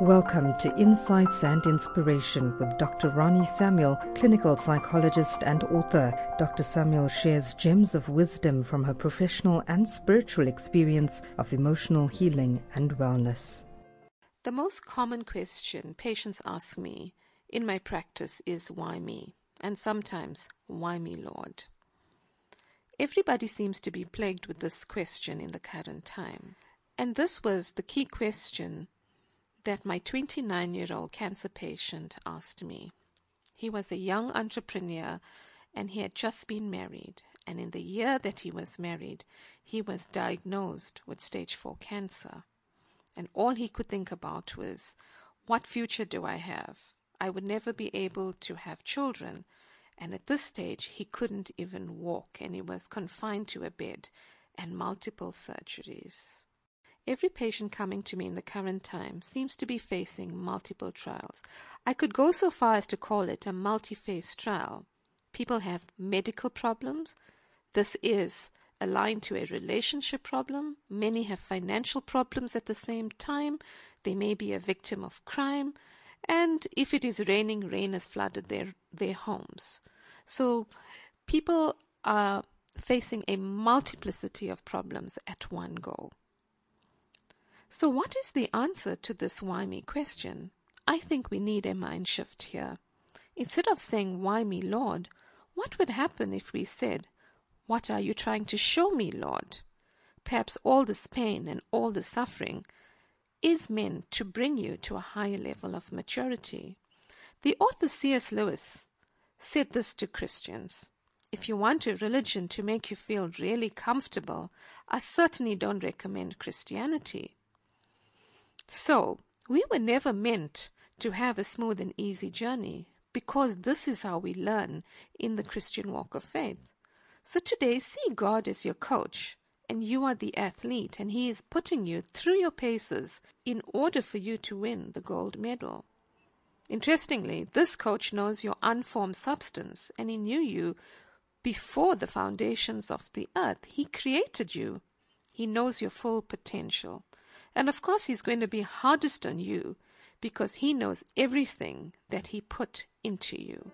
Welcome to Insights and Inspiration with Dr. Ronnie Samuel, clinical psychologist and author. Dr. Samuel shares gems of wisdom from her professional and spiritual experience of emotional healing and wellness. The most common question patients ask me in my practice is why me? And sometimes, why me, Lord? Everybody seems to be plagued with this question in the current time. And this was the key question that my 29 year old cancer patient asked me. He was a young entrepreneur and he had just been married. And in the year that he was married, he was diagnosed with stage 4 cancer. And all he could think about was, what future do I have? I would never be able to have children. And at this stage, he couldn't even walk and he was confined to a bed and multiple surgeries. Every patient coming to me in the current time seems to be facing multiple trials. I could go so far as to call it a multi phase trial. People have medical problems. This is aligned to a relationship problem. Many have financial problems at the same time. They may be a victim of crime. And if it is raining, rain has flooded their, their homes. So people are facing a multiplicity of problems at one go. So, what is the answer to this why me question? I think we need a mind shift here. Instead of saying, Why me, Lord, what would happen if we said, What are you trying to show me, Lord? Perhaps all this pain and all the suffering is meant to bring you to a higher level of maturity. The author C.S. Lewis said this to Christians If you want a religion to make you feel really comfortable, I certainly don't recommend Christianity. So, we were never meant to have a smooth and easy journey because this is how we learn in the Christian walk of faith. So today, see God as your coach, and you are the athlete, and He is putting you through your paces in order for you to win the gold medal. Interestingly, this coach knows your unformed substance, and He knew you before the foundations of the earth. He created you. He knows your full potential. And of course, he's going to be hardest on you because he knows everything that he put into you.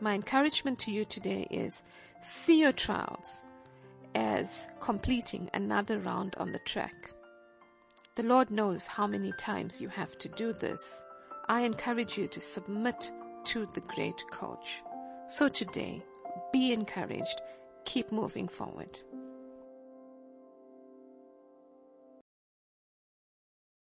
My encouragement to you today is see your trials as completing another round on the track. The Lord knows how many times you have to do this. I encourage you to submit to the great coach. So today, be encouraged, keep moving forward.